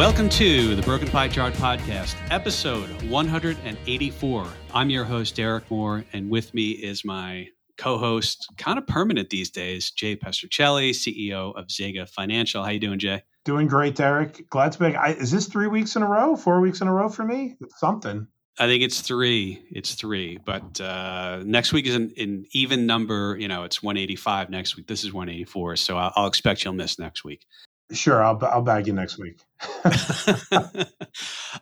Welcome to the Broken Pie Chart Podcast, episode 184. I'm your host, Derek Moore, and with me is my co-host, kind of permanent these days, Jay Pestrichelli, CEO of Zega Financial. How you doing, Jay? Doing great, Derek. Glad to be back. Is this three weeks in a row? Four weeks in a row for me? It's something. I think it's three. It's three. But uh, next week is an, an, even number. You know, it's 185 next week. This is 184. So I'll, I'll expect you'll miss next week. Sure, I'll I'll bag you next week.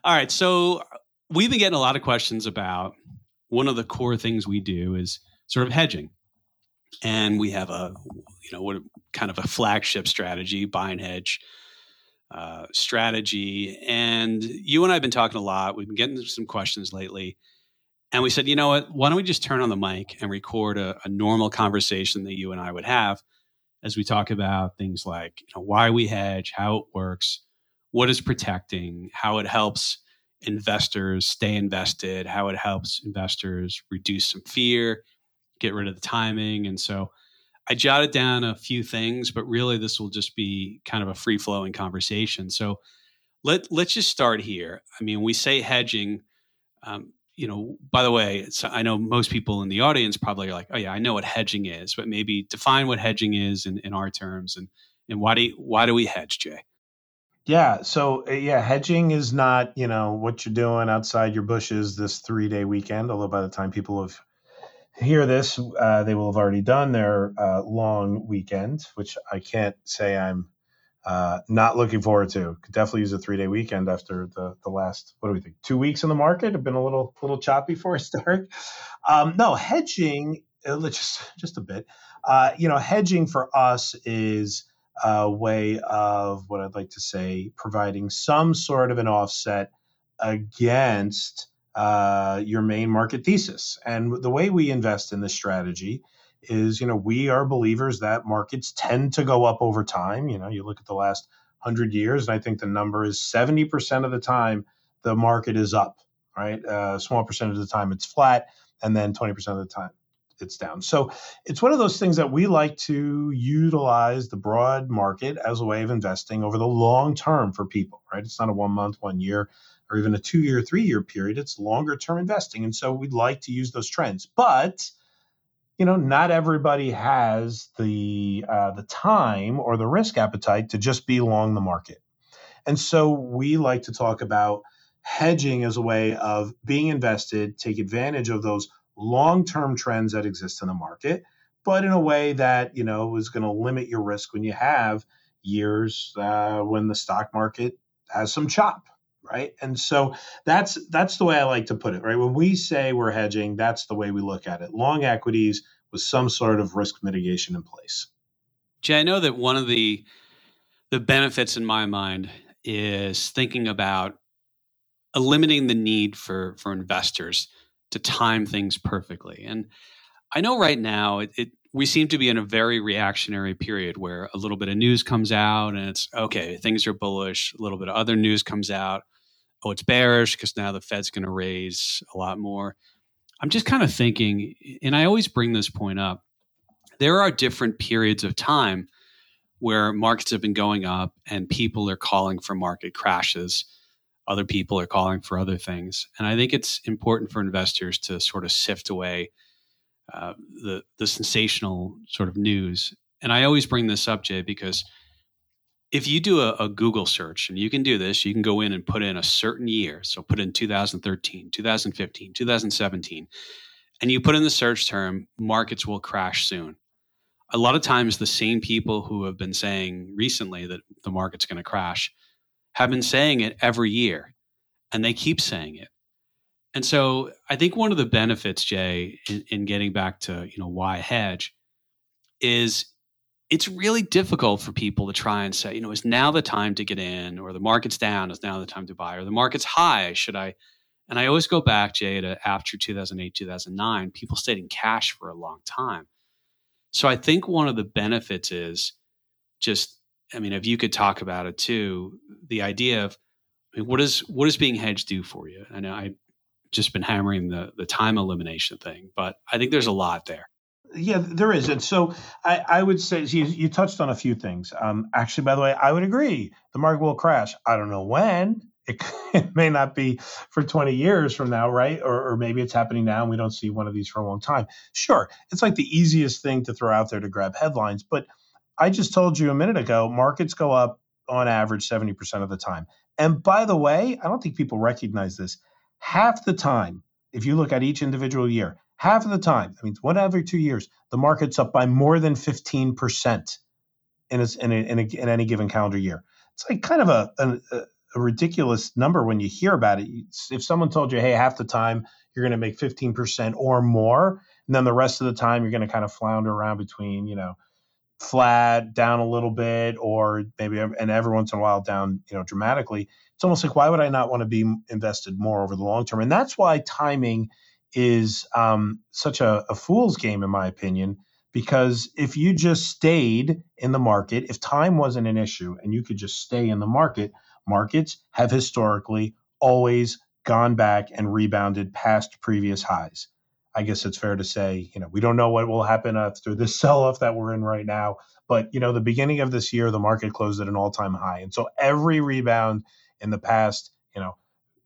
All right, so we've been getting a lot of questions about one of the core things we do is sort of hedging, and we have a you know what kind of a flagship strategy, buy and hedge uh, strategy. And you and I have been talking a lot. We've been getting some questions lately. And we said, you know what? Why don't we just turn on the mic and record a, a normal conversation that you and I would have as we talk about things like you know, why we hedge, how it works, what is protecting, how it helps investors stay invested, how it helps investors reduce some fear, get rid of the timing. And so I jotted down a few things, but really this will just be kind of a free flowing conversation. So let, let's just start here. I mean, we say hedging. Um, you know, by the way, I know most people in the audience probably are like, oh yeah, I know what hedging is, but maybe define what hedging is in, in our terms and and why do you, why do we hedge, Jay? Yeah, so uh, yeah, hedging is not you know what you're doing outside your bushes this three day weekend. Although by the time people have hear this, uh, they will have already done their uh, long weekend, which I can't say I'm uh, not looking forward to. Could definitely use a three day weekend after the the last what do we think two weeks in the market have been a little little choppy for us, Derek. Um, no hedging, uh, just just a bit. Uh, you know, hedging for us is a way of what I'd like to say providing some sort of an offset against uh, your main market thesis. And the way we invest in this strategy is, you know, we are believers that markets tend to go up over time. You know, you look at the last hundred years, and I think the number is 70% of the time the market is up, right? Uh, a small percentage of the time it's flat, and then 20% of the time it's down. So it's one of those things that we like to utilize the broad market as a way of investing over the long term for people, right? It's not a one month, one year, or even a two year, three year period. It's longer term investing. And so we'd like to use those trends. But you know, not everybody has the uh, the time or the risk appetite to just be long the market. And so we like to talk about hedging as a way of being invested, take advantage of those long-term trends that exist in the market, but in a way that, you know, is going to limit your risk when you have years uh, when the stock market has some chop right? And so that's that's the way i like to put it right? When we say we're hedging that's the way we look at it. Long equities with some sort of risk mitigation in place. Jay i know that one of the the benefits in my mind is thinking about eliminating the need for for investors to time things perfectly. And i know right now it, it we seem to be in a very reactionary period where a little bit of news comes out and it's okay things are bullish a little bit of other news comes out oh, it's bearish because now the Fed's going to raise a lot more. I'm just kind of thinking, and I always bring this point up. There are different periods of time where markets have been going up and people are calling for market crashes. Other people are calling for other things. And I think it's important for investors to sort of sift away uh, the, the sensational sort of news. And I always bring this up, Jay, because – if you do a, a, Google search, and you can do this, you can go in and put in a certain year. So put in 2013, 2015, 2017, and you put in the search term, markets will crash soon. A lot of times, the same people who have been saying recently that the market's going to crash have been saying it every year, and they keep saying it. And so I think one of the benefits, Jay, in, in getting back to you know why hedge, is it's really difficult for people to try and say, you know, is now the time to get in, or the market's down, is now the time to buy, or the market's high, should I? And I always go back, Jay, to after 2008, 2009, people stayed in cash for a long time. So I think one of the benefits is just, I mean, if you could talk about it too, the idea of I mean, what is what does being hedged do for you? I know I've just been hammering the the time elimination thing, but I think there's a lot there yeah, there is. And so I, I would say you, you, touched on a few things. Um, actually, by the way, I would agree. The market will crash. I don't know when. It, it may not be for 20 years from now, right? Or, or maybe it's happening now and we don't see one of these for a long time. Sure, it's like the easiest thing to throw out there to grab headlines. But I just told you a minute ago, markets go up on average 70% of the time. And by the way, I don't think people recognize this. Half the time, if you look at each individual year, half of the time, I mean, one every two years, the market's up by more than 15% in, a, in, a, in, a, in any given calendar year. It's like kind of a, a, a ridiculous number when you hear about it. If someone told you, hey, half the time you're going to make 15% or more, and then the rest of the time you're going to kind of flounder around between, you know, flat, down a little bit, or maybe and every once in a while down, you know, dramatically. It's almost like why would I not want to be invested more over the long term? And that's why timing is um, such a, a fool's game, in my opinion. Because if you just stayed in the market, if time wasn't an issue and you could just stay in the market, markets have historically always gone back and rebounded past previous highs. I guess it's fair to say, you know, we don't know what will happen after this sell off that we're in right now. But, you know, the beginning of this year, the market closed at an all time high. And so every rebound in the past, you know,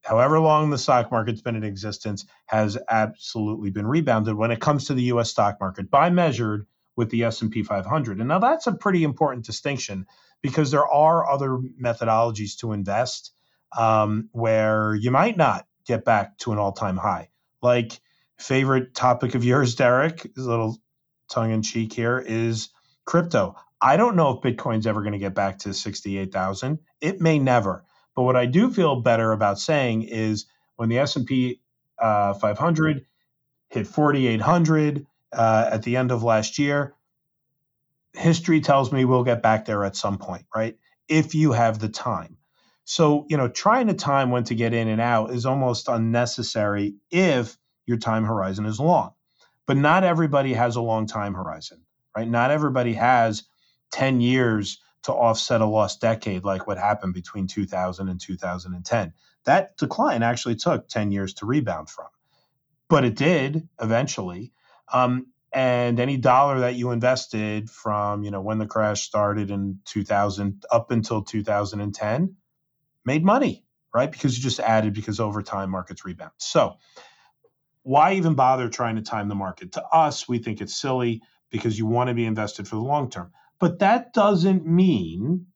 however long the stock market's been in existence has absolutely been rebounded when it comes to the US stock market by measured with the S&P 500. And now that's a pretty important distinction because there are other methodologies to invest um, where you might not get back to an all-time high. Like favorite topic of yours, Derek, a little tongue in cheek here, is crypto. I don't know if Bitcoin's ever going to get back to 68,000. It may never. But what I do feel better about saying is when the S&P uh, 500 hit 4,800 uh, at the end of last year, history tells me we'll get back there at some point, right? If you have the time. So, you know, trying to time when to get in and out is almost unnecessary if your time horizon is long. But not everybody has a long time horizon, right? Not everybody has 10 years to offset a lost decade like what happened between 2000 and 2010. That decline actually took 10 years to rebound from, but it did eventually. Um, and any dollar that you invested from you know when the crash started in 2000 up until 2010 made money right? Because you just added because over time markets rebound. So why even bother trying to time the market? To us we think it's silly because you want to be invested for the long term but that doesn't mean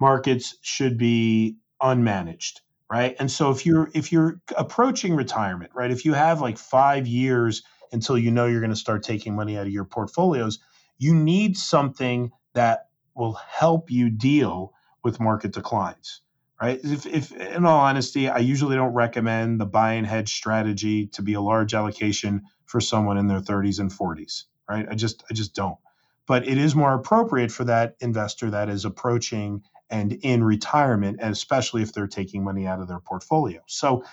markets should be unmanaged right and so if you're if you're approaching retirement right if you have like 5 years until you know you're going to start taking money out of your portfolios. You need something that will help you deal with market declines, right? If, if in all honesty, I usually don't recommend the buy and hedge strategy to be a large allocation for someone in their 30s and 40s, right? I just I just don't. But it is more appropriate for that investor that is approaching and in retirement, and especially if they're taking money out of their portfolio. So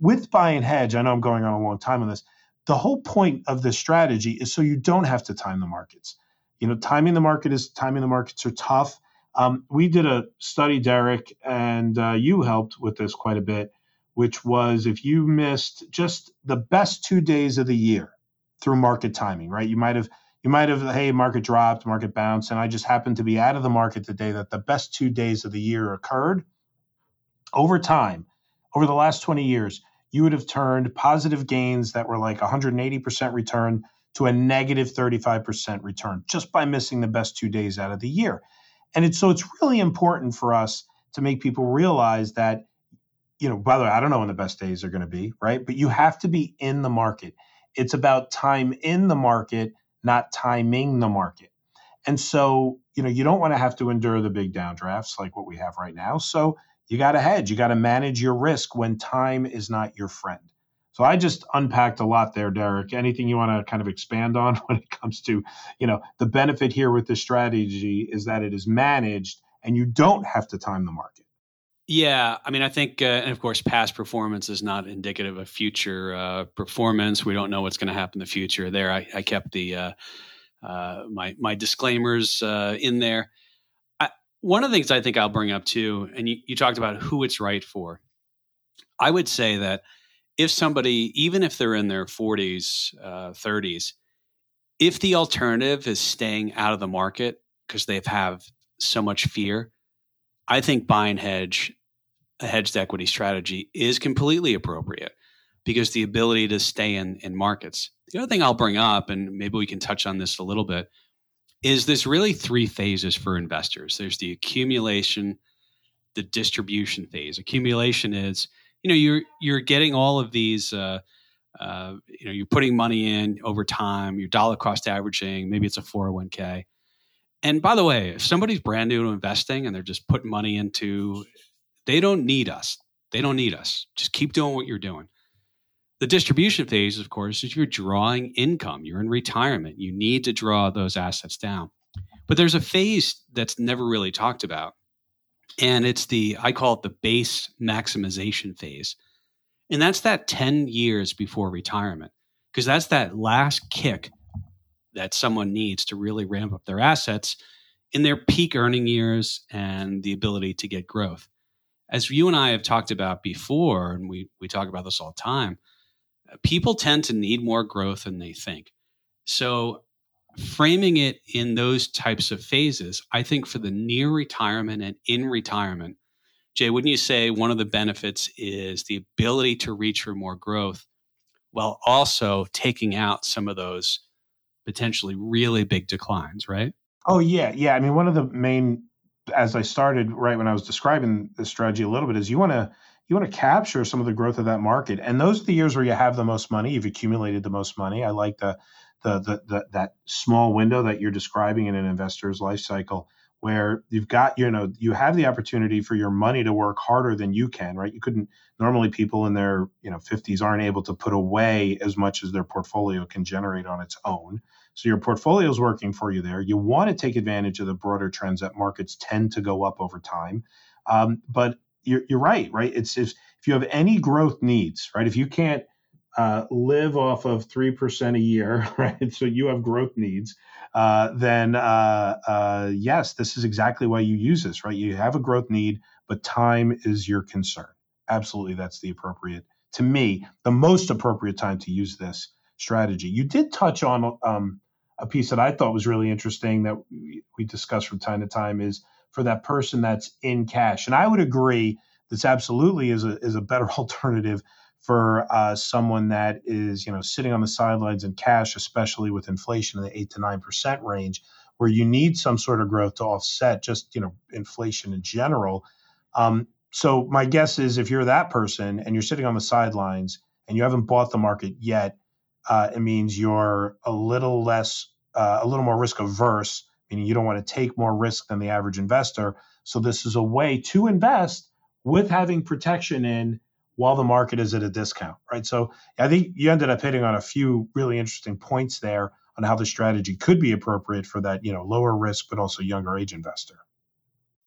with buy and hedge, I know I'm going on a long time on this the whole point of this strategy is so you don't have to time the markets. You know, timing the market is timing the markets are tough. Um, we did a study, Derek, and uh, you helped with this quite a bit, which was if you missed just the best two days of the year through market timing, right? You might have you might have hey market dropped, market bounced, and I just happened to be out of the market the day that the best two days of the year occurred. Over time, over the last 20 years, you would have turned positive gains that were like 180% return to a negative 35% return just by missing the best two days out of the year. And it's so it's really important for us to make people realize that, you know, by the way, I don't know when the best days are going to be, right? But you have to be in the market. It's about time in the market, not timing the market. And so, you know, you don't want to have to endure the big downdrafts like what we have right now. So you got to hedge. You got to manage your risk when time is not your friend. So I just unpacked a lot there, Derek. Anything you want to kind of expand on when it comes to, you know, the benefit here with this strategy is that it is managed and you don't have to time the market. Yeah, I mean, I think, uh, and of course, past performance is not indicative of future uh, performance. We don't know what's going to happen in the future. There, I, I kept the uh, uh my my disclaimers uh, in there. One of the things I think I'll bring up too, and you, you talked about who it's right for. I would say that if somebody, even if they're in their 40s, uh, 30s, if the alternative is staying out of the market because they have so much fear, I think buy and hedge a hedged equity strategy is completely appropriate because the ability to stay in, in markets. The other thing I'll bring up, and maybe we can touch on this a little bit, is there's really three phases for investors. There's the accumulation, the distribution phase. Accumulation is, you know, you're you're getting all of these uh, uh, you know, you're putting money in over time, you're dollar cost averaging, maybe it's a 401k. And by the way, if somebody's brand new to investing and they're just putting money into, they don't need us. They don't need us. Just keep doing what you're doing. The distribution phase, of course, is you're drawing income. You're in retirement. You need to draw those assets down. But there's a phase that's never really talked about. And it's the, I call it the base maximization phase. And that's that 10 years before retirement, because that's that last kick that someone needs to really ramp up their assets in their peak earning years and the ability to get growth. As you and I have talked about before, and we, we talk about this all the time, people tend to need more growth than they think. So, framing it in those types of phases, I think for the near retirement and in retirement, Jay, wouldn't you say one of the benefits is the ability to reach for more growth while also taking out some of those potentially really big declines, right? Oh, yeah. Yeah. I mean, one of the main, as I started right when I was describing the strategy a little bit, is you want to you want to capture some of the growth of that market. And those are the years where you have the most money. You've accumulated the most money. I like the the, the, the that small window that you're describing in an investor's life cycle where you've got you know you have the opportunity for your money to work harder than you can right? You couldn't normally people in their you know 50s aren't able to put away as much as their portfolio can generate on its own so your portfolio is working for you there you want to take advantage of the broader trends that markets tend to go up over time um, but you're, you're right right it's if, if you have any growth needs right if you can't uh, live off of 3% a year, right? So you have growth needs, uh, then uh, uh, yes, this is exactly why you use this, right? You have a growth need, but time is your concern. Absolutely, that's the appropriate, to me, the most appropriate time to use this strategy. You did touch on um, a piece that I thought was really interesting that we discuss from time to time is for that person that's in cash. And I would agree this absolutely is a, is a better alternative for uh, someone that is you know sitting on the sidelines in cash, especially with inflation in the eight to nine percent range, where you need some sort of growth to offset just you know inflation in general. Um, so my guess is if you're that person and you're sitting on the sidelines and you haven't bought the market yet, uh, it means you're a little less, uh, a little more risk averse, meaning you don't want to take more risk than the average investor. So this is a way to invest with having protection in while the market is at a discount, right? So I think you ended up hitting on a few really interesting points there on how the strategy could be appropriate for that, you know, lower risk but also younger age investor.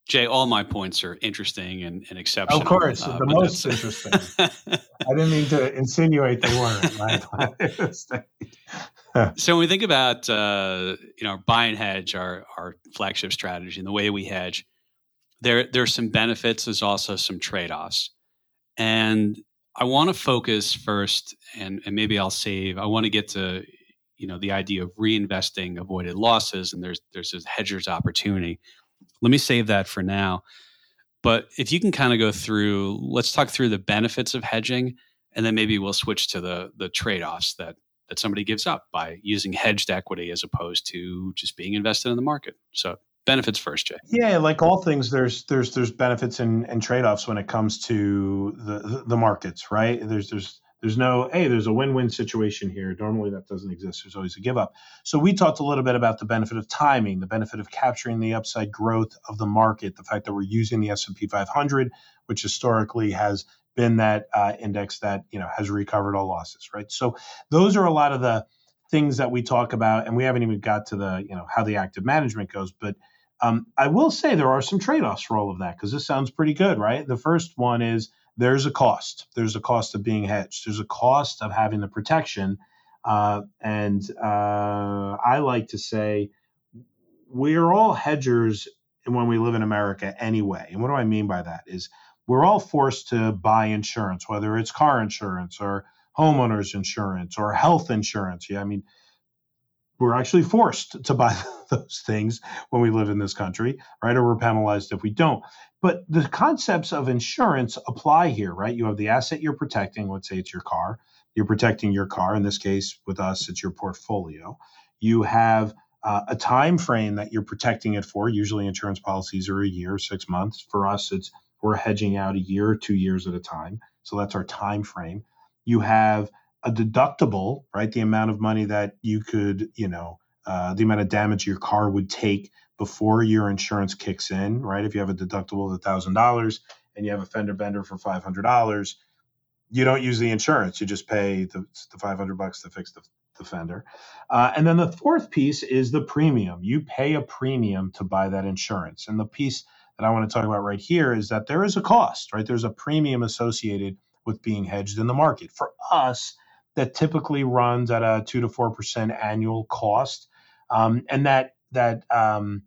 Jay, all my points are interesting and, and exceptional. Of course, uh, the most interesting. I didn't mean to insinuate they weren't. so when we think about uh, you know buy and hedge, our our flagship strategy, and the way we hedge, there there's some benefits. There's also some trade offs. And I want to focus first, and, and maybe I'll save. I want to get to you know the idea of reinvesting avoided losses, and there's there's a hedger's opportunity. Let me save that for now. But if you can kind of go through, let's talk through the benefits of hedging, and then maybe we'll switch to the the trade offs that that somebody gives up by using hedged equity as opposed to just being invested in the market. So benefits first, Jay. Yeah, like all things, there's there's there's benefits and, and trade offs when it comes to the the markets, right? There's there's there's no hey, there's a win-win situation here. Normally that doesn't exist. There's always a give up. So we talked a little bit about the benefit of timing, the benefit of capturing the upside growth of the market, the fact that we're using the S&P 500, which historically has been that uh, index that you know has recovered all losses, right? So those are a lot of the things that we talk about, and we haven't even got to the you know how the active management goes, but um, I will say there are some trade offs for all of that because this sounds pretty good, right? The first one is there's a cost. There's a cost of being hedged. There's a cost of having the protection. Uh, and uh, I like to say we're all hedgers when we live in America anyway. And what do I mean by that? Is we're all forced to buy insurance, whether it's car insurance or homeowners insurance or health insurance. Yeah, I mean, we're actually forced to buy those things when we live in this country, right? Or we're penalized if we don't. But the concepts of insurance apply here, right? You have the asset you're protecting, let's say it's your car. You're protecting your car. In this case, with us, it's your portfolio. You have uh, a time frame that you're protecting it for. Usually, insurance policies are a year, six months. For us, it's we're hedging out a year or two years at a time. So that's our time frame. You have a deductible, right? The amount of money that you could, you know, uh, the amount of damage your car would take before your insurance kicks in, right? If you have a deductible of thousand dollars and you have a fender bender for five hundred dollars, you don't use the insurance. You just pay the, the five hundred bucks to fix the, the fender. Uh, and then the fourth piece is the premium. You pay a premium to buy that insurance. And the piece that I want to talk about right here is that there is a cost, right? There's a premium associated with being hedged in the market. For us, that typically runs at a two to four percent annual cost, um, and that that um,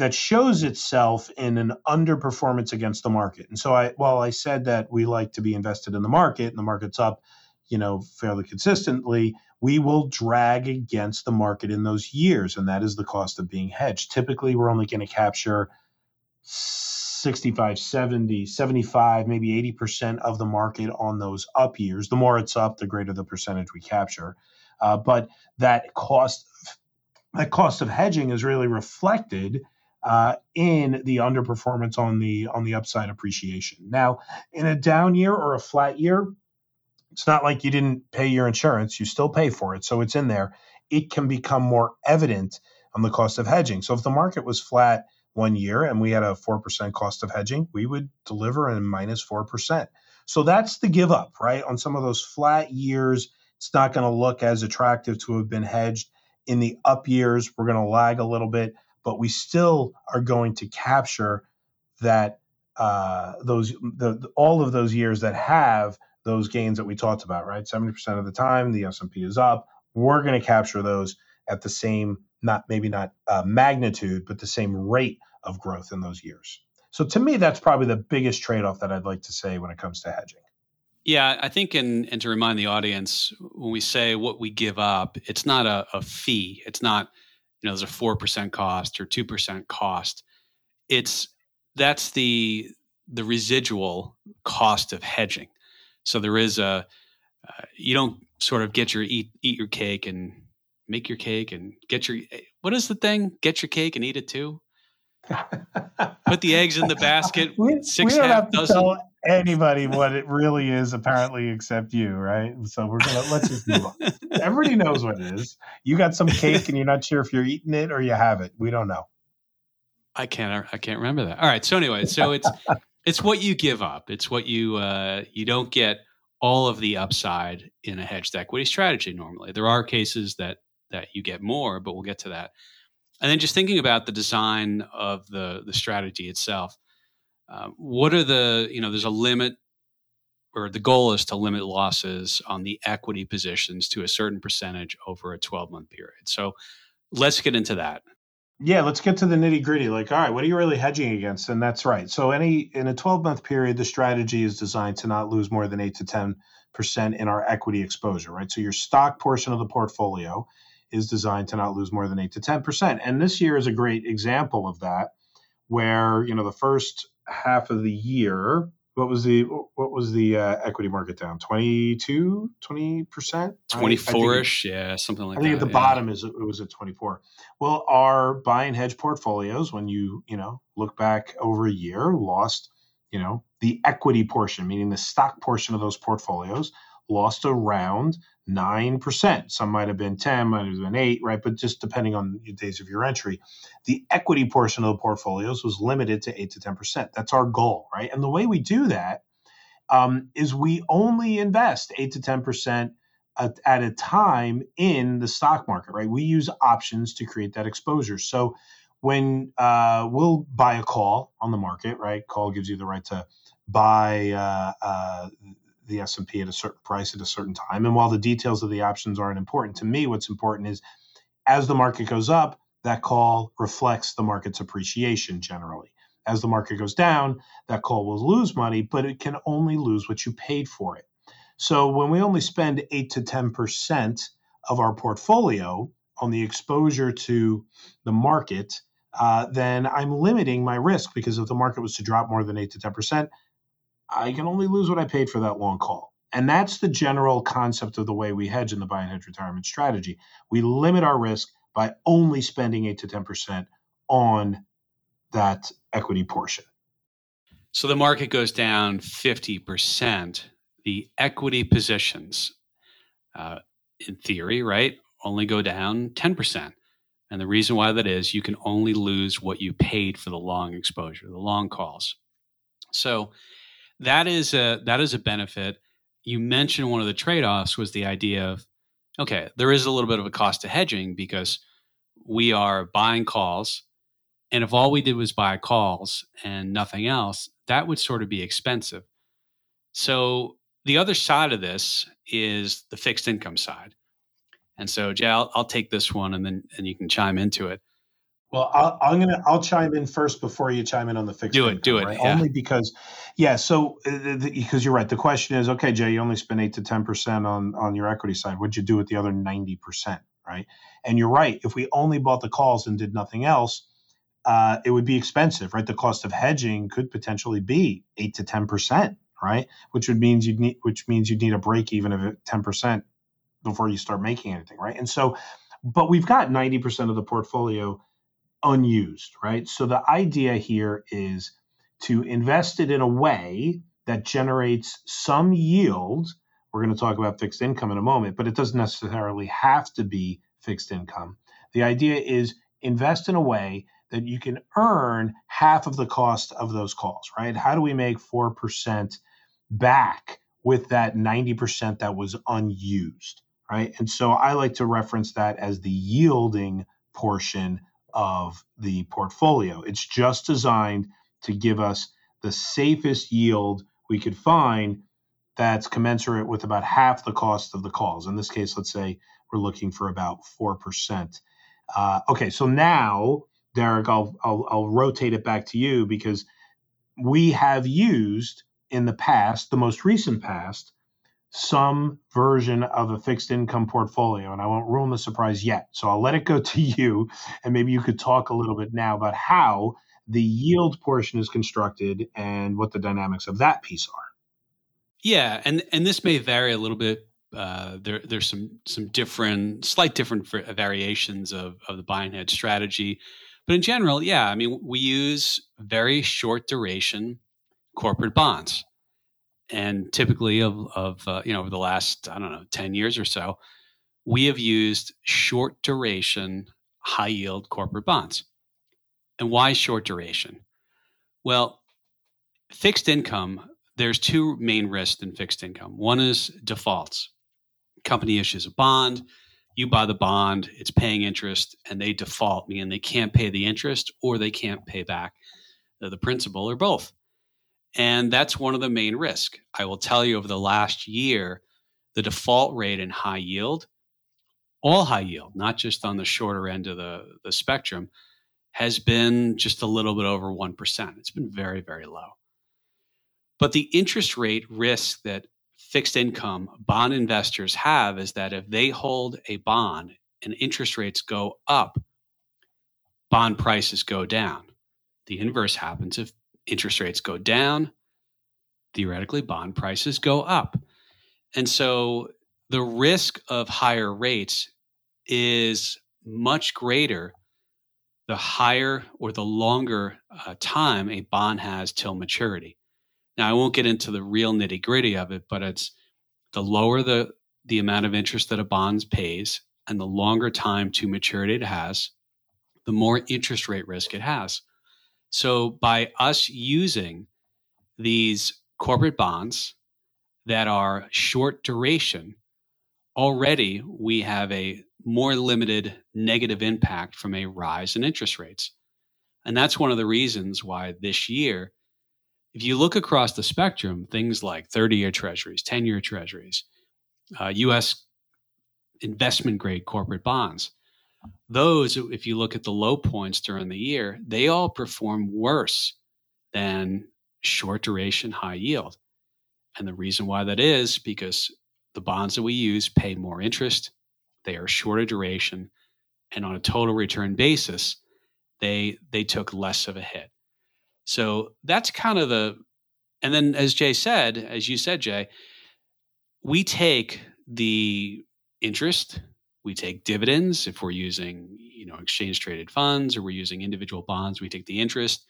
that shows itself in an underperformance against the market. And so, I while I said that we like to be invested in the market, and the market's up, you know, fairly consistently, we will drag against the market in those years, and that is the cost of being hedged. Typically, we're only going to capture 65, 70, 75, maybe 80% of the market on those up years. The more it's up, the greater the percentage we capture. Uh, but that cost, that cost of hedging is really reflected uh, in the underperformance on the on the upside appreciation. Now, in a down year or a flat year, it's not like you didn't pay your insurance; you still pay for it, so it's in there. It can become more evident on the cost of hedging. So if the market was flat one year and we had a 4% cost of hedging, we would deliver a minus 4%. So that's the give up, right? On some of those flat years, it's not going to look as attractive to have been hedged. In the up years, we're going to lag a little bit, but we still are going to capture that uh, those the, the, all of those years that have those gains that we talked about, right? 70% of the time the S&P is up. We're going to capture those at the same not maybe not uh, magnitude, but the same rate of growth in those years. So to me, that's probably the biggest trade off that I'd like to say when it comes to hedging. Yeah, I think, and, and to remind the audience, when we say what we give up, it's not a, a fee. It's not, you know, there's a 4% cost or 2% cost. It's that's the the residual cost of hedging. So there is a, uh, you don't sort of get your eat, eat your cake and make your cake and get your eh, what is the thing? Get your cake and eat it too. Put the eggs in the basket. we, six we don't half have to dozen. Tell anybody what it really is, apparently, except you, right? So we're gonna let's just move on. Everybody knows what it is. You got some cake and you're not sure if you're eating it or you have it. We don't know. I can't. I can't remember that. All right. So anyway, so it's it's what you give up. It's what you uh, you don't get all of the upside in a hedged equity strategy normally. There are cases that that you get more, but we'll get to that. And then just thinking about the design of the the strategy itself. Uh, what are the you know there's a limit or the goal is to limit losses on the equity positions to a certain percentage over a 12 month period. So let's get into that. Yeah, let's get to the nitty gritty. Like, all right, what are you really hedging against? And that's right. So, any in a 12 month period, the strategy is designed to not lose more than eight to 10 percent in our equity exposure, right? So, your stock portion of the portfolio is designed to not lose more than 8 to 10%. And this year is a great example of that where, you know, the first half of the year, what was the what was the uh, equity market down 22 20% 24ish yeah something like that i think at the yeah. bottom is it was at 24 well our buy and hedge portfolios when you you know look back over a year lost you know the equity portion meaning the stock portion of those portfolios lost around 9%. Some might have been 10, might have been 8, right? But just depending on the days of your entry. The equity portion of the portfolios was limited to 8 to 10%. That's our goal, right? And the way we do that um, is we only invest 8 to 10% at, at a time in the stock market, right? We use options to create that exposure. So when uh, we'll buy a call on the market, right? Call gives you the right to buy uh, uh, the S&P at a certain price at a certain time. And while the details of the options aren't important to me, what's important is as the market goes up, that call reflects the market's appreciation generally. As the market goes down, that call will lose money, but it can only lose what you paid for it. So when we only spend 8 to 10% of our portfolio on the exposure to the market, uh, then I'm limiting my risk because if the market was to drop more than 8 to 10%, I can only lose what I paid for that long call. And that's the general concept of the way we hedge in the buy and hedge retirement strategy. We limit our risk by only spending 8 to 10% on that equity portion. So the market goes down 50%. The equity positions, uh, in theory, right, only go down 10%. And the reason why that is you can only lose what you paid for the long exposure, the long calls. So that is a that is a benefit. You mentioned one of the trade-offs was the idea of okay, there is a little bit of a cost to hedging because we are buying calls and if all we did was buy calls and nothing else, that would sort of be expensive. So the other side of this is the fixed income side. And so, Jay, I'll, I'll take this one, and then and you can chime into it. Well, i am gonna I'll chime in first before you chime in on the fixed. Do it, income, do it. Right? Yeah. Only because, yeah. So uh, because you're right. The question is, okay, Jay, you only spend eight to ten percent on on your equity side. What'd you do with the other ninety percent? Right. And you're right. If we only bought the calls and did nothing else, uh, it would be expensive, right? The cost of hedging could potentially be eight to ten percent, right? Which would means you'd need, which means you need a break even of ten percent before you start making anything, right? And so, but we've got 90% of the portfolio unused, right? So the idea here is to invest it in a way that generates some yield. We're going to talk about fixed income in a moment, but it doesn't necessarily have to be fixed income. The idea is invest in a way that you can earn half of the cost of those calls, right? How do we make 4% back with that 90% that was unused? right? And so I like to reference that as the yielding portion of the portfolio. It's just designed to give us the safest yield we could find that's commensurate with about half the cost of the calls. In this case, let's say we're looking for about 4%. Uh, okay, so now, Derek, I'll, I'll, I'll rotate it back to you because we have used in the past, the most recent past, some version of a fixed income portfolio. And I won't ruin the surprise yet. So I'll let it go to you. And maybe you could talk a little bit now about how the yield portion is constructed and what the dynamics of that piece are. Yeah, and and this may vary a little bit. Uh, there there's some some different, slight different variations of of the buy and hedge strategy, but in general, yeah, I mean we use very short duration corporate bonds and typically of, of uh, you know over the last i don't know 10 years or so we have used short duration high yield corporate bonds. And why short duration? Well fixed income there's two main risks in fixed income. One is defaults. Company issues a bond you buy the bond it's paying interest and they default meaning they can't pay the interest or they can't pay back the principal or both and that's one of the main risks. I will tell you over the last year, the default rate in high yield, all high yield, not just on the shorter end of the, the spectrum, has been just a little bit over 1%. It's been very, very low. But the interest rate risk that fixed income bond investors have is that if they hold a bond and interest rates go up, bond prices go down. The inverse happens if interest rates go down, theoretically, bond prices go up. And so the risk of higher rates is much greater the higher or the longer uh, time a bond has till maturity. Now, I won't get into the real nitty gritty of it, but it's the lower the, the amount of interest that a bond pays and the longer time to maturity it has, the more interest rate risk it has. So by us using these corporate bonds that are short duration, already we have a more limited negative impact from a rise in interest rates. And that's one of the reasons why this year, if you look across the spectrum, things like 30 year treasuries, 10 year treasuries, uh, US investment grade corporate bonds, those, if you look at the low points during the year, they all perform worse than short duration high yield. And the reason why that is because the bonds that we use pay more interest, they are shorter duration, and on a total return basis, they they took less of a hit. So that's kind of the and then as Jay said, as you said, Jay, we take the interest, we take dividends if we're using, you know, exchange traded funds or we're using individual bonds, we take the interest.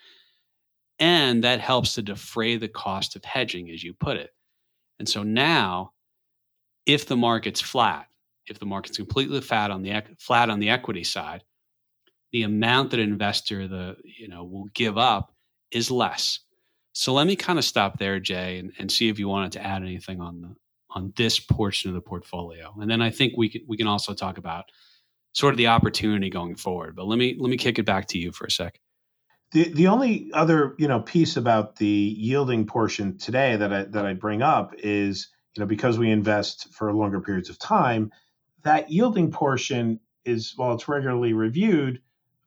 And that helps to defray the cost of hedging, as you put it. And so now, if the market's flat, if the market's completely flat on the flat on the equity side, the amount that an investor the you know will give up is less. So let me kind of stop there, Jay, and, and see if you wanted to add anything on the on this portion of the portfolio, and then I think we can we can also talk about sort of the opportunity going forward. But let me let me kick it back to you for a sec. The the only other you know piece about the yielding portion today that I that I bring up is you know because we invest for longer periods of time, that yielding portion is while it's regularly reviewed,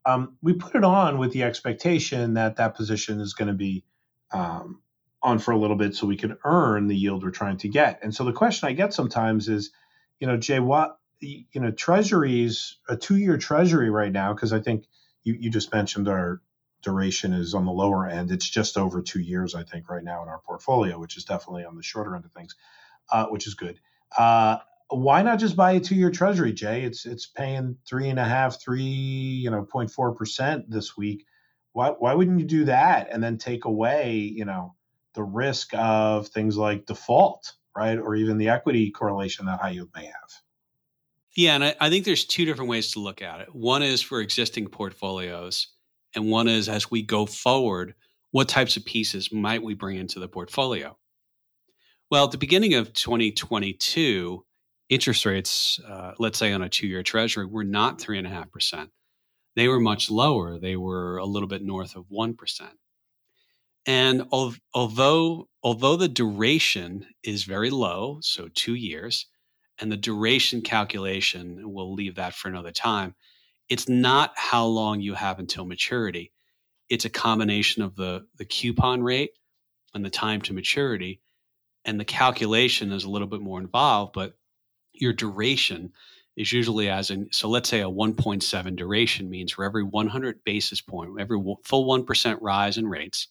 um, we put it on with the expectation that that position is going to be um, on for a little bit so we can earn the yield we're trying to get. And so the question I get sometimes is, you know, Jay, what, you know, treasuries, a two year treasury right now, because I think you, you just mentioned our duration is on the lower end. It's just over two years, I think, right now in our portfolio, which is definitely on the shorter end of things, uh, which is good. Uh, why not just buy a two-year Treasury, Jay? It's it's paying three and a half, three, you know, 0.4 percent this week. Why why wouldn't you do that and then take away, you know, the risk of things like default, right, or even the equity correlation that high yield may have? Yeah, and I, I think there's two different ways to look at it. One is for existing portfolios, and one is as we go forward, what types of pieces might we bring into the portfolio? Well, at the beginning of 2022, interest rates, uh, let's say on a two year treasury, were not 3.5%. They were much lower. They were a little bit north of 1%. And al- although, although the duration is very low, so two years, and the duration calculation, we'll leave that for another time, it's not how long you have until maturity. It's a combination of the, the coupon rate and the time to maturity. And the calculation is a little bit more involved, but your duration is usually as in so let's say a 1.7 duration means for every 100 basis point every full 1% rise in rates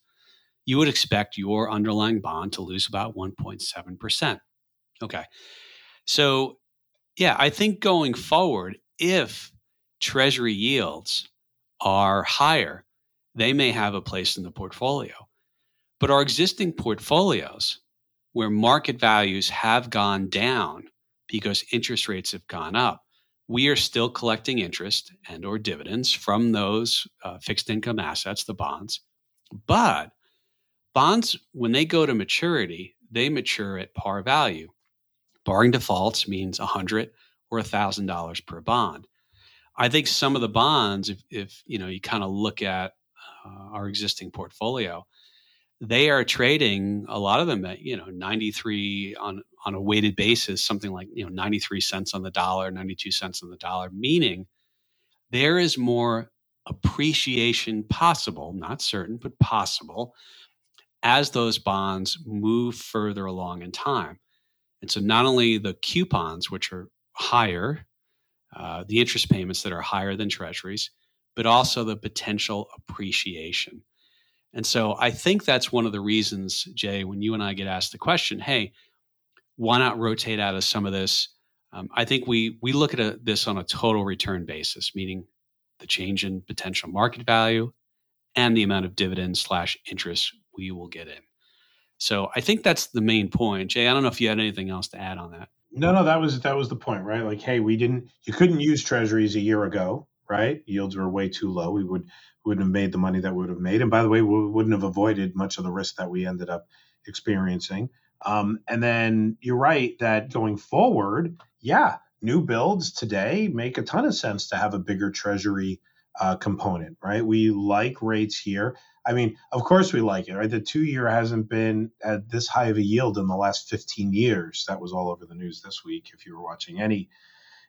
you would expect your underlying bond to lose about 1.7% okay so yeah i think going forward if treasury yields are higher they may have a place in the portfolio but our existing portfolios where market values have gone down because interest rates have gone up. We are still collecting interest and or dividends from those uh, fixed income assets, the bonds. But bonds, when they go to maturity, they mature at par value. Barring defaults means a hundred or a thousand dollars per bond. I think some of the bonds, if, if you know, you kind of look at uh, our existing portfolio, they are trading a lot of them at you know 93 on on a weighted basis something like you know 93 cents on the dollar 92 cents on the dollar meaning there is more appreciation possible not certain but possible as those bonds move further along in time and so not only the coupons which are higher uh, the interest payments that are higher than treasuries but also the potential appreciation and so I think that's one of the reasons, Jay, when you and I get asked the question, hey, why not rotate out of some of this? Um, I think we we look at a, this on a total return basis, meaning the change in potential market value and the amount of dividends slash interest we will get in. So I think that's the main point. Jay, I don't know if you had anything else to add on that. No, no, that was that was the point, right? Like, hey, we didn't you couldn't use treasuries a year ago, right? Yields were way too low. We would wouldn't have made the money that we would have made. And by the way, we wouldn't have avoided much of the risk that we ended up experiencing. Um, and then you're right that going forward, yeah, new builds today make a ton of sense to have a bigger treasury uh, component, right? We like rates here. I mean, of course we like it, right? The two year hasn't been at this high of a yield in the last 15 years. That was all over the news this week. If you were watching any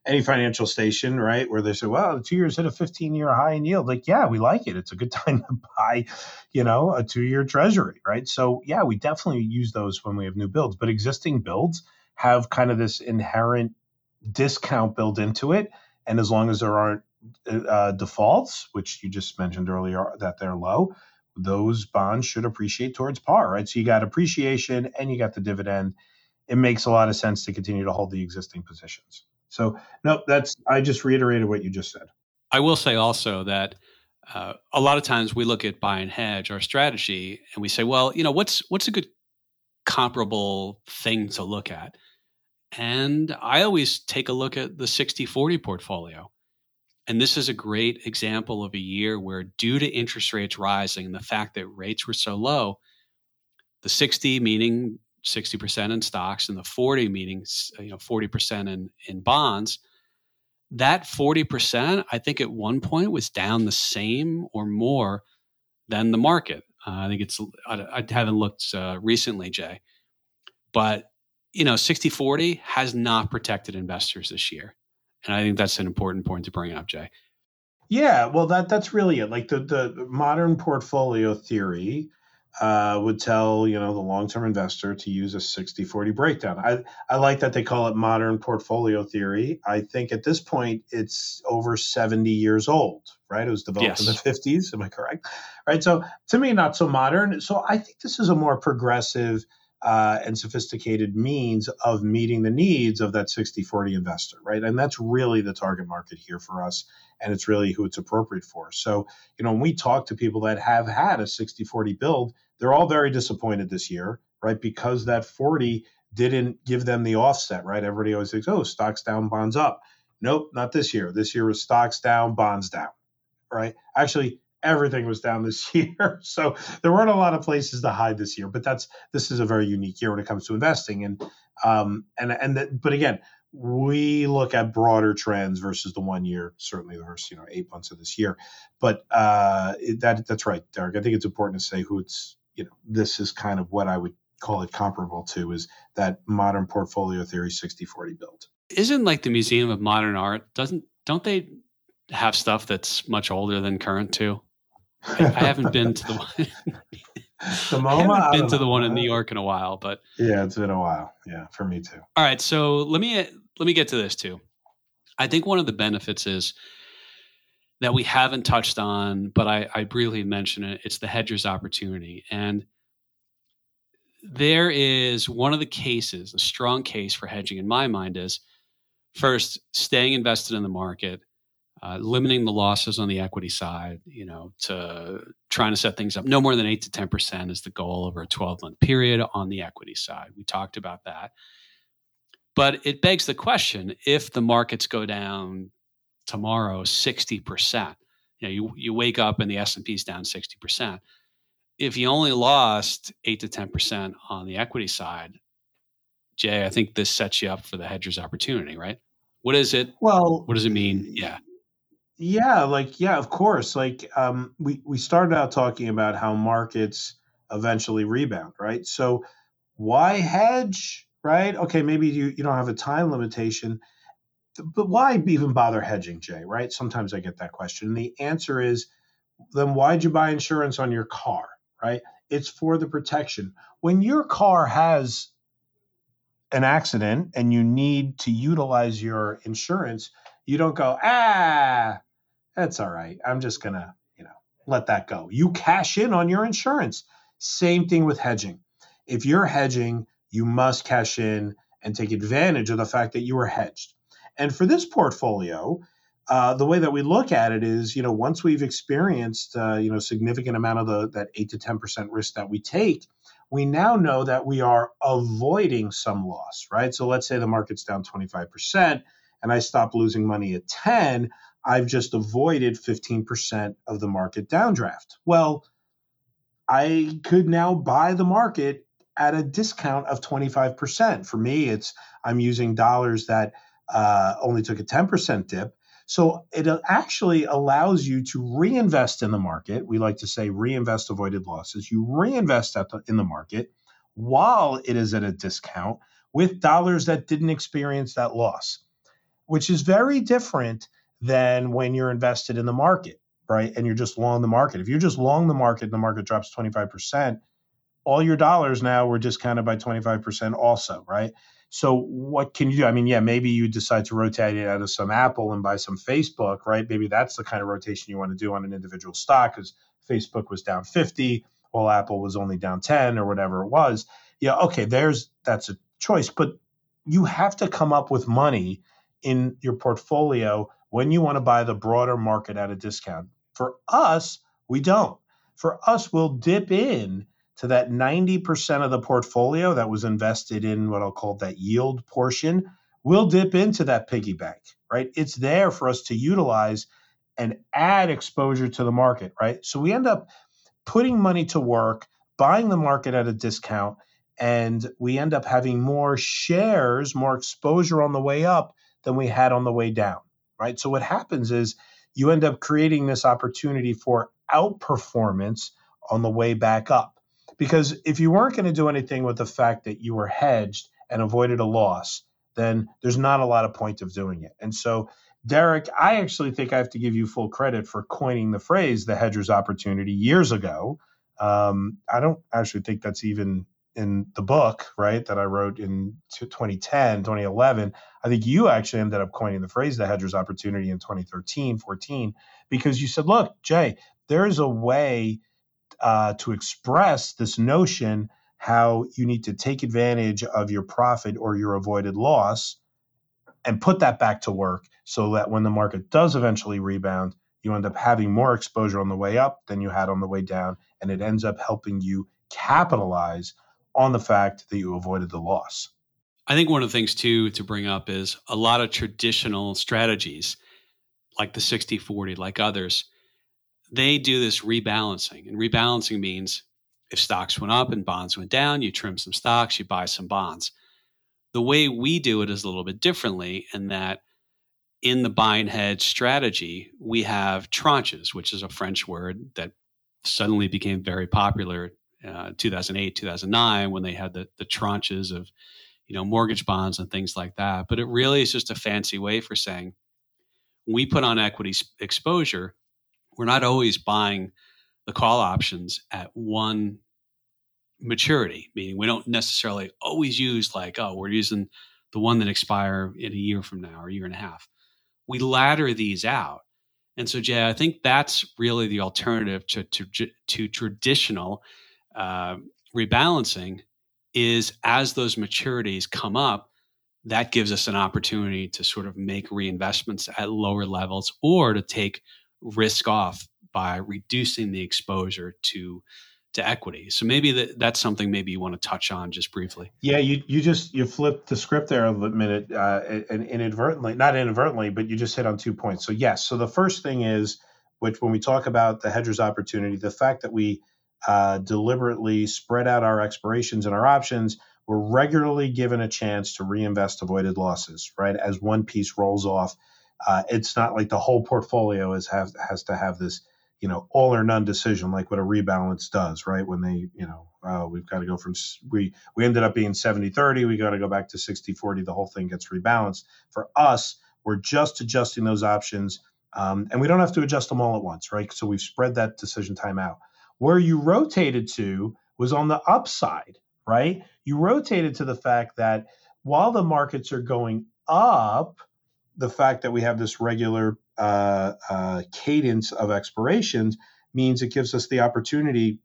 any financial station, right, where they say, well, the two years hit a 15 year high in yield. Like, yeah, we like it. It's a good time to buy, you know, a two year treasury, right? So, yeah, we definitely use those when we have new builds, but existing builds have kind of this inherent discount built into it. And as long as there aren't uh, defaults, which you just mentioned earlier that they're low, those bonds should appreciate towards par, right? So you got appreciation and you got the dividend. It makes a lot of sense to continue to hold the existing positions. So, no, that's, I just reiterated what you just said. I will say also that uh, a lot of times we look at buy and hedge our strategy and we say, well, you know, what's what's a good comparable thing to look at? And I always take a look at the 60-40 portfolio. And this is a great example of a year where due to interest rates rising and the fact that rates were so low, the 60 meaning 60% in stocks and the 40 meaning you know 40% in in bonds – that 40%, I think at one point was down the same or more than the market. Uh, I think it's, I, I haven't looked uh, recently, Jay, but you know, 60 40 has not protected investors this year. And I think that's an important point to bring up, Jay. Yeah, well, that that's really it. Like the the modern portfolio theory uh, would tell you know the long-term investor to use a 60-40 breakdown. I, I like that they call it modern portfolio theory. I think at this point it's over 70 years old, right? It was developed yes. in the 50s. Am I correct? Right. So to me, not so modern. So I think this is a more progressive uh, and sophisticated means of meeting the needs of that 60 40 investor, right? And that's really the target market here for us. And it's really who it's appropriate for. So, you know, when we talk to people that have had a 60 40 build, they're all very disappointed this year, right? Because that 40 didn't give them the offset, right? Everybody always thinks, oh, stocks down, bonds up. Nope, not this year. This year was stocks down, bonds down, right? Actually, everything was down this year. So there weren't a lot of places to hide this year, but that's this is a very unique year when it comes to investing. And um and and the, but again, we look at broader trends versus the one year, certainly the first you know eight months of this year. But uh, that that's right, Derek. I think it's important to say who it's you know this is kind of what I would call it comparable to is that modern portfolio theory 60-40 build. Isn't like the Museum of Modern Art doesn't don't they have stuff that's much older than current too? I, I haven't been to the one. the MoMA, I haven't been to the one in New York in a while, but yeah, it's been a while. Yeah, for me too. All right, so let me let me get to this too. I think one of the benefits is that we haven't touched on, but I, I briefly mentioned it. It's the hedger's opportunity, and there is one of the cases, a strong case for hedging in my mind is first staying invested in the market uh, limiting the losses on the equity side, you know, to trying to set things up. No more than eight to ten percent is the goal over a twelve month period on the equity side. We talked about that, but it begs the question: if the markets go down tomorrow sixty percent, you know, you you wake up and the S and P is down sixty percent. If you only lost eight to ten percent on the equity side, Jay, I think this sets you up for the hedger's opportunity, right? What is it? Well, what does it mean? Yeah. Yeah, like yeah, of course. Like um, we we started out talking about how markets eventually rebound, right? So why hedge, right? Okay, maybe you you don't have a time limitation, but why even bother hedging, Jay? Right? Sometimes I get that question. And the answer is, then why'd you buy insurance on your car? Right? It's for the protection. When your car has an accident and you need to utilize your insurance you don't go, ah, that's all right. I'm just going to, you know, let that go. You cash in on your insurance. Same thing with hedging. If you're hedging, you must cash in and take advantage of the fact that you are hedged. And for this portfolio, uh, the way that we look at it is, you know, once we've experienced, uh, you know, significant amount of the that eight to ten percent risk that we take, we now know that we are avoiding some loss, right? So let's say the market's down twenty five percent and I stop losing money at 10, I've just avoided 15% of the market downdraft. Well, I could now buy the market at a discount of 25%. For me, it's I'm using dollars that uh, only took a 10% dip. So it actually allows you to reinvest in the market. We like to say reinvest avoided losses. You reinvest the, in the market while it is at a discount with dollars that didn't experience that loss which is very different than when you're invested in the market, right? And you're just long the market. If you're just long the market and the market drops 25%, all your dollars now were discounted by 25% also, right? So what can you do? I mean, yeah, maybe you decide to rotate it out of some Apple and buy some Facebook, right? Maybe that's the kind of rotation you want to do on an individual stock because Facebook was down 50 while Apple was only down 10 or whatever it was. Yeah, okay, there's that's a choice, but you have to come up with money in your portfolio when you want to buy the broader market at a discount. For us, we don't. For us, we'll dip in to that 90% of the portfolio that was invested in what I'll call that yield portion. We'll dip into that piggy bank, right? It's there for us to utilize and add exposure to the market, right? So we end up putting money to work, buying the market at a discount, and we end up having more shares, more exposure on the way up than we had on the way down, right? So what happens is you end up creating this opportunity for outperformance on the way back up. Because if you weren't going to do anything with the fact that you were hedged and avoided a loss, then there's not a lot of point of doing it. And so, Derek, I actually think I have to give you full credit for coining the phrase the hedger's opportunity years ago. Um, I don't actually think that's even in the book, right, that I wrote in 2010, 2011, I think you actually ended up coining the phrase the hedger's opportunity in 2013, 14, because you said, look, Jay, there's a way uh, to express this notion how you need to take advantage of your profit or your avoided loss and put that back to work so that when the market does eventually rebound, you end up having more exposure on the way up than you had on the way down. And it ends up helping you capitalize on the fact that you avoided the loss. I think one of the things too to bring up is a lot of traditional strategies like the 60 40, like others, they do this rebalancing. And rebalancing means if stocks went up and bonds went down, you trim some stocks, you buy some bonds. The way we do it is a little bit differently in that in the buy and hedge strategy, we have tranches, which is a French word that suddenly became very popular uh, 2008, 2009, when they had the, the tranches of, you know, mortgage bonds and things like that. But it really is just a fancy way for saying we put on equity exposure. We're not always buying the call options at one maturity, meaning we don't necessarily always use like, oh, we're using the one that expire in a year from now or a year and a half. We ladder these out. And so, Jay, I think that's really the alternative to, to, to traditional uh, rebalancing is as those maturities come up, that gives us an opportunity to sort of make reinvestments at lower levels or to take risk off by reducing the exposure to to equity. So maybe that, that's something maybe you want to touch on just briefly. Yeah, you you just you flipped the script there a minute uh, and inadvertently, not inadvertently, but you just hit on two points. So yes, so the first thing is which when we talk about the hedger's opportunity, the fact that we uh, deliberately spread out our expirations and our options, we're regularly given a chance to reinvest avoided losses, right? As one piece rolls off, uh, it's not like the whole portfolio is have, has to have this, you know, all or none decision like what a rebalance does, right? When they, you know, uh, we've got to go from we we ended up being 70 30, we got to go back to 60 40. The whole thing gets rebalanced. For us, we're just adjusting those options, um, and we don't have to adjust them all at once, right? So we've spread that decision time out. Where you rotated to was on the upside, right? You rotated to the fact that while the markets are going up, the fact that we have this regular uh, uh, cadence of expirations means it gives us the opportunity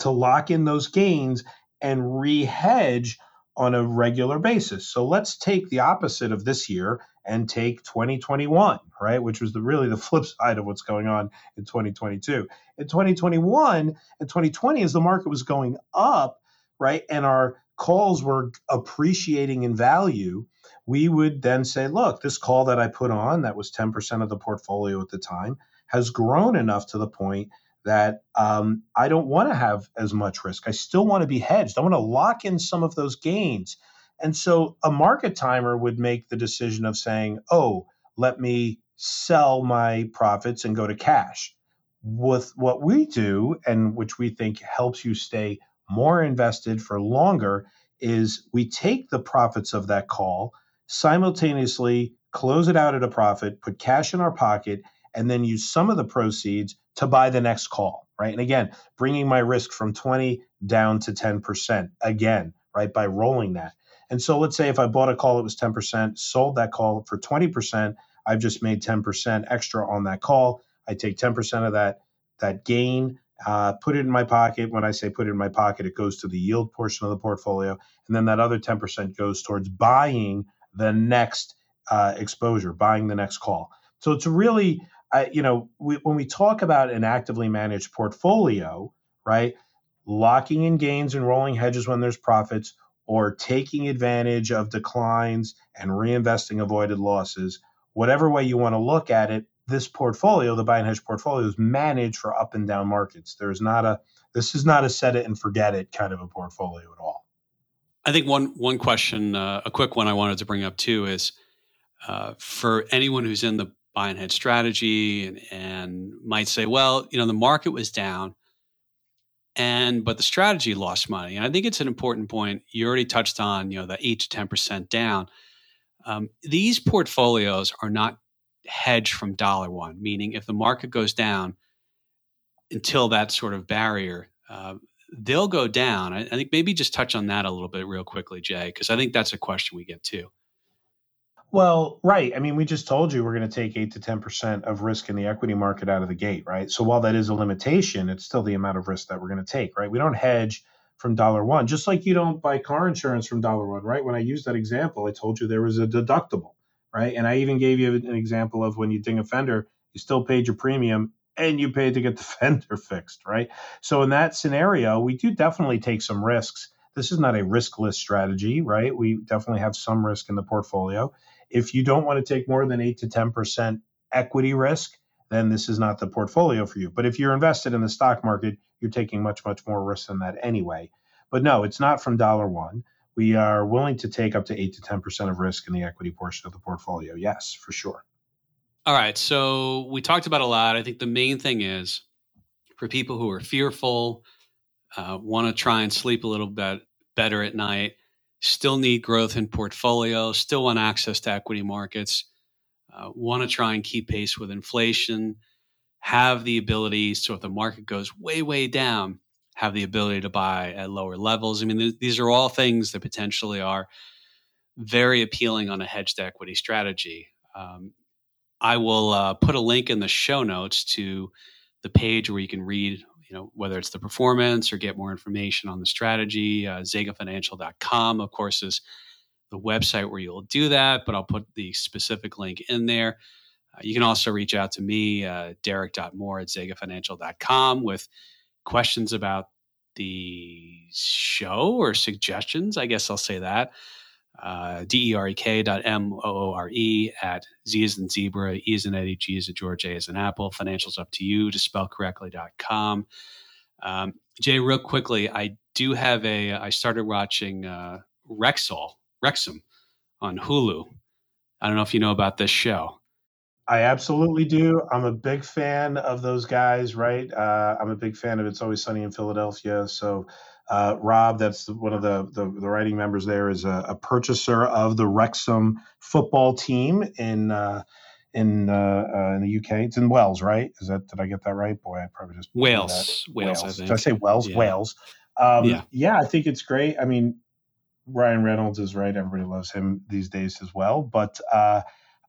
to lock in those gains and rehedge on a regular basis. So let's take the opposite of this year and take 2021, right? Which was the really the flip side of what's going on in 2022. In 2021 and 2020, as the market was going up, right, and our calls were appreciating in value, we would then say, look, this call that I put on that was 10% of the portfolio at the time has grown enough to the point that um, I don't want to have as much risk. I still want to be hedged. I want to lock in some of those gains and so a market timer would make the decision of saying, oh, let me sell my profits and go to cash. With what we do, and which we think helps you stay more invested for longer, is we take the profits of that call, simultaneously close it out at a profit, put cash in our pocket, and then use some of the proceeds to buy the next call, right? And again, bringing my risk from 20 down to 10% again, right, by rolling that. And so let's say if I bought a call that was 10%, sold that call for 20%, I've just made 10% extra on that call. I take 10% of that that gain, uh, put it in my pocket. When I say put it in my pocket, it goes to the yield portion of the portfolio, and then that other 10% goes towards buying the next uh, exposure, buying the next call. So it's really, uh, you know, we, when we talk about an actively managed portfolio, right, locking in gains and rolling hedges when there's profits, or taking advantage of declines and reinvesting avoided losses, whatever way you want to look at it, this portfolio, the buy and hedge portfolio, is managed for up and down markets. There's not a this is not a set it and forget it kind of a portfolio at all. I think one one question, uh, a quick one I wanted to bring up too is uh, for anyone who's in the buy and hedge strategy and, and might say, well, you know, the market was down, and but the strategy lost money. And I think it's an important point. You already touched on, you know, the eight to ten percent down. Um, these portfolios are not hedged from dollar one, meaning if the market goes down until that sort of barrier, uh, they'll go down. I, I, think maybe just touch on that a little bit real quickly, Jay, because I think that's a question we get too. Well, right. I mean, we just told you we're going to take eight to 10% of risk in the equity market out of the gate, right? So while that is a limitation, it's still the amount of risk that we're going to take, right? We don't hedge from dollar one, just like you don't buy car insurance from dollar one, right? When I used that example, I told you there was a deductible, right? And I even gave you an example of when you ding a fender, you still paid your premium and you paid to get the fender fixed, right? So in that scenario, we do definitely take some risks. This is not a riskless strategy, right? We definitely have some risk in the portfolio. If you don't want to take more than 8 to 10% equity risk, then this is not the portfolio for you. But if you're invested in the stock market, you're taking much, much more risk than that anyway. But no, it's not from dollar one. We are willing to take up to 8 to 10% of risk in the equity portion of the portfolio. Yes, for sure. All right. So we talked about a lot. I think the main thing is for people who are fearful, uh, want to try and sleep a little bit better at night, still need growth in portfolio, still want access to equity markets, uh, want to try and keep pace with inflation, have the ability, so if the market goes way, way down, have the ability to buy at lower levels. I mean, th- these are all things that potentially are very appealing on a hedged equity strategy. Um, I will uh, put a link in the show notes to the page where you can read you know, whether it's the performance or get more information on the strategy, uh, zegafinancial.com, of course, is the website where you'll do that, but I'll put the specific link in there. Uh, you can also reach out to me, uh, derek.moore at zegafinancial.com with questions about the show or suggestions. I guess I'll say that. Uh, D-E-R-E-K dot M-O-O-R-E at Z is in zebra, E is in Eddie, G is a George, A is an apple. Financials up to you to spell correctly dot com. Um, Jay, real quickly, I do have a, I started watching uh, Wrexall, Wrexham on Hulu. I don't know if you know about this show. I absolutely do. I'm a big fan of those guys, right? Uh, I'm a big fan of It's Always Sunny in Philadelphia. So uh, Rob, that's one of the, the, the writing members there, is a, a, purchaser of the Wrexham football team in uh, in uh, uh in the UK. It's in Wales, right? Is that did I get that right? Boy, I probably just Wales. Wales. Wales. I did I say Wales? Yeah. Wales. Um, yeah. yeah, I think it's great. I mean, Ryan Reynolds is right. Everybody loves him these days as well. But uh,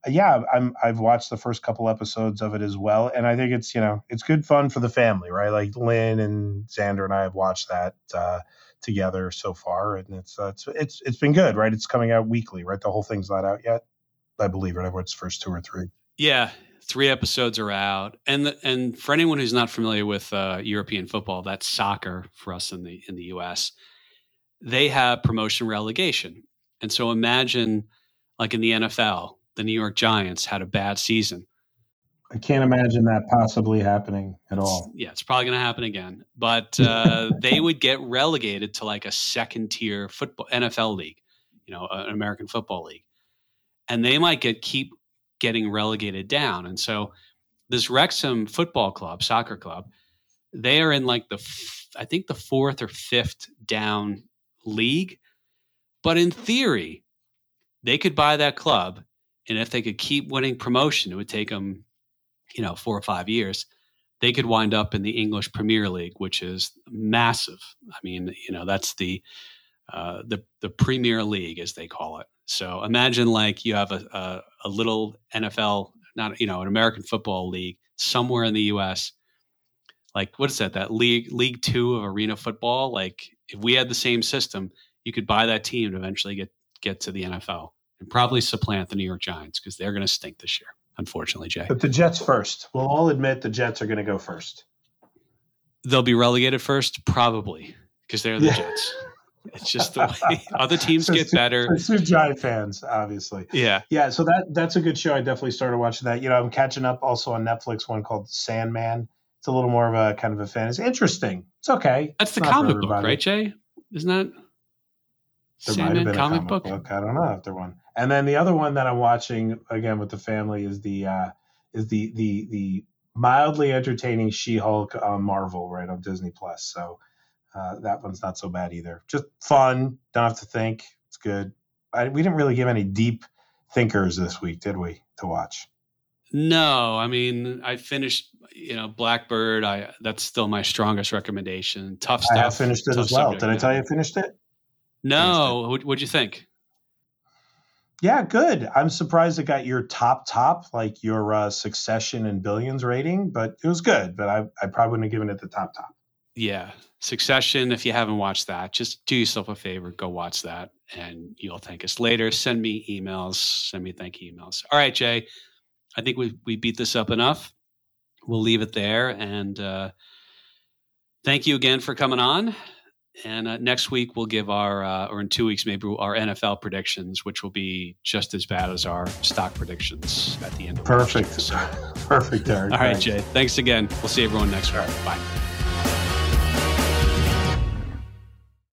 yeah, I'm I've watched the first couple episodes of it as well, and I think it's you know it's good fun for the family, right? Like Lynn and Xander and I have watched that uh, together so far, and it's, uh, it's it's it's been good, right? It's coming out weekly, right? The whole thing's not out yet, I believe, right? It's first two or three. Yeah, three episodes are out, and the, and for anyone who's not familiar with uh, European football, that's soccer for us in the in the U.S. They have promotion relegation, and so imagine like in the NFL the New York Giants had a bad season. I can't imagine that possibly happening at all. Yeah, it's probably going to happen again. But uh, they would get relegated to like a second tier football NFL league, you know, an American Football League, and they might get keep getting relegated down. And so, this Wrexham Football Club, soccer club, they are in like the I think the fourth or fifth down league, but in theory, they could buy that club and if they could keep winning promotion, it would take them, you know, four or five years. They could wind up in the English Premier League, which is massive. I mean, you know, that's the uh, the the Premier League, as they call it. So imagine like you have a, a, a little NFL, not you know, an American football league somewhere in the U.S. Like what is that? That league League Two of arena football. Like if we had the same system, you could buy that team to eventually get get to the NFL and probably supplant the New York Giants because they're going to stink this year. Unfortunately, Jay. But the Jets first. We'll all admit the Jets are going to go first. They'll be relegated first, probably, because they're the yeah. Jets. It's just the way other teams get better. It's Giant fans, obviously. Yeah, yeah. So that that's a good show. I definitely started watching that. You know, I'm catching up also on Netflix. One called Sandman. It's a little more of a kind of a fan. It's interesting. It's okay. That's it's the comic book, right, Jay? Isn't that there Sandman might have been comic, a comic book? book? I don't know if there one. And then the other one that I'm watching again with the family is the uh, is the the the mildly entertaining She-Hulk on Marvel, right on Disney Plus. So uh, that one's not so bad either. Just fun. Don't have to think. It's good. I, we didn't really give any deep thinkers this week, did we, to watch? No, I mean, I finished, you know, Blackbird. I that's still my strongest recommendation. Tough stuff. I have finished it as well. Did I tell you I finished it? No. What, what'd you think? Yeah, good. I'm surprised it got your top top, like your uh, Succession and Billions rating, but it was good. But I, I probably wouldn't have given it the top top. Yeah, Succession. If you haven't watched that, just do yourself a favor, go watch that, and you'll thank us later. Send me emails. Send me thank you emails. All right, Jay. I think we we beat this up enough. We'll leave it there, and uh, thank you again for coming on. And uh, next week we'll give our, uh, or in two weeks maybe our NFL predictions, which will be just as bad as our stock predictions at the end. of Perfect. So. Perfect, Eric. All right, Jay. Thanks again. We'll see everyone next week. Bye.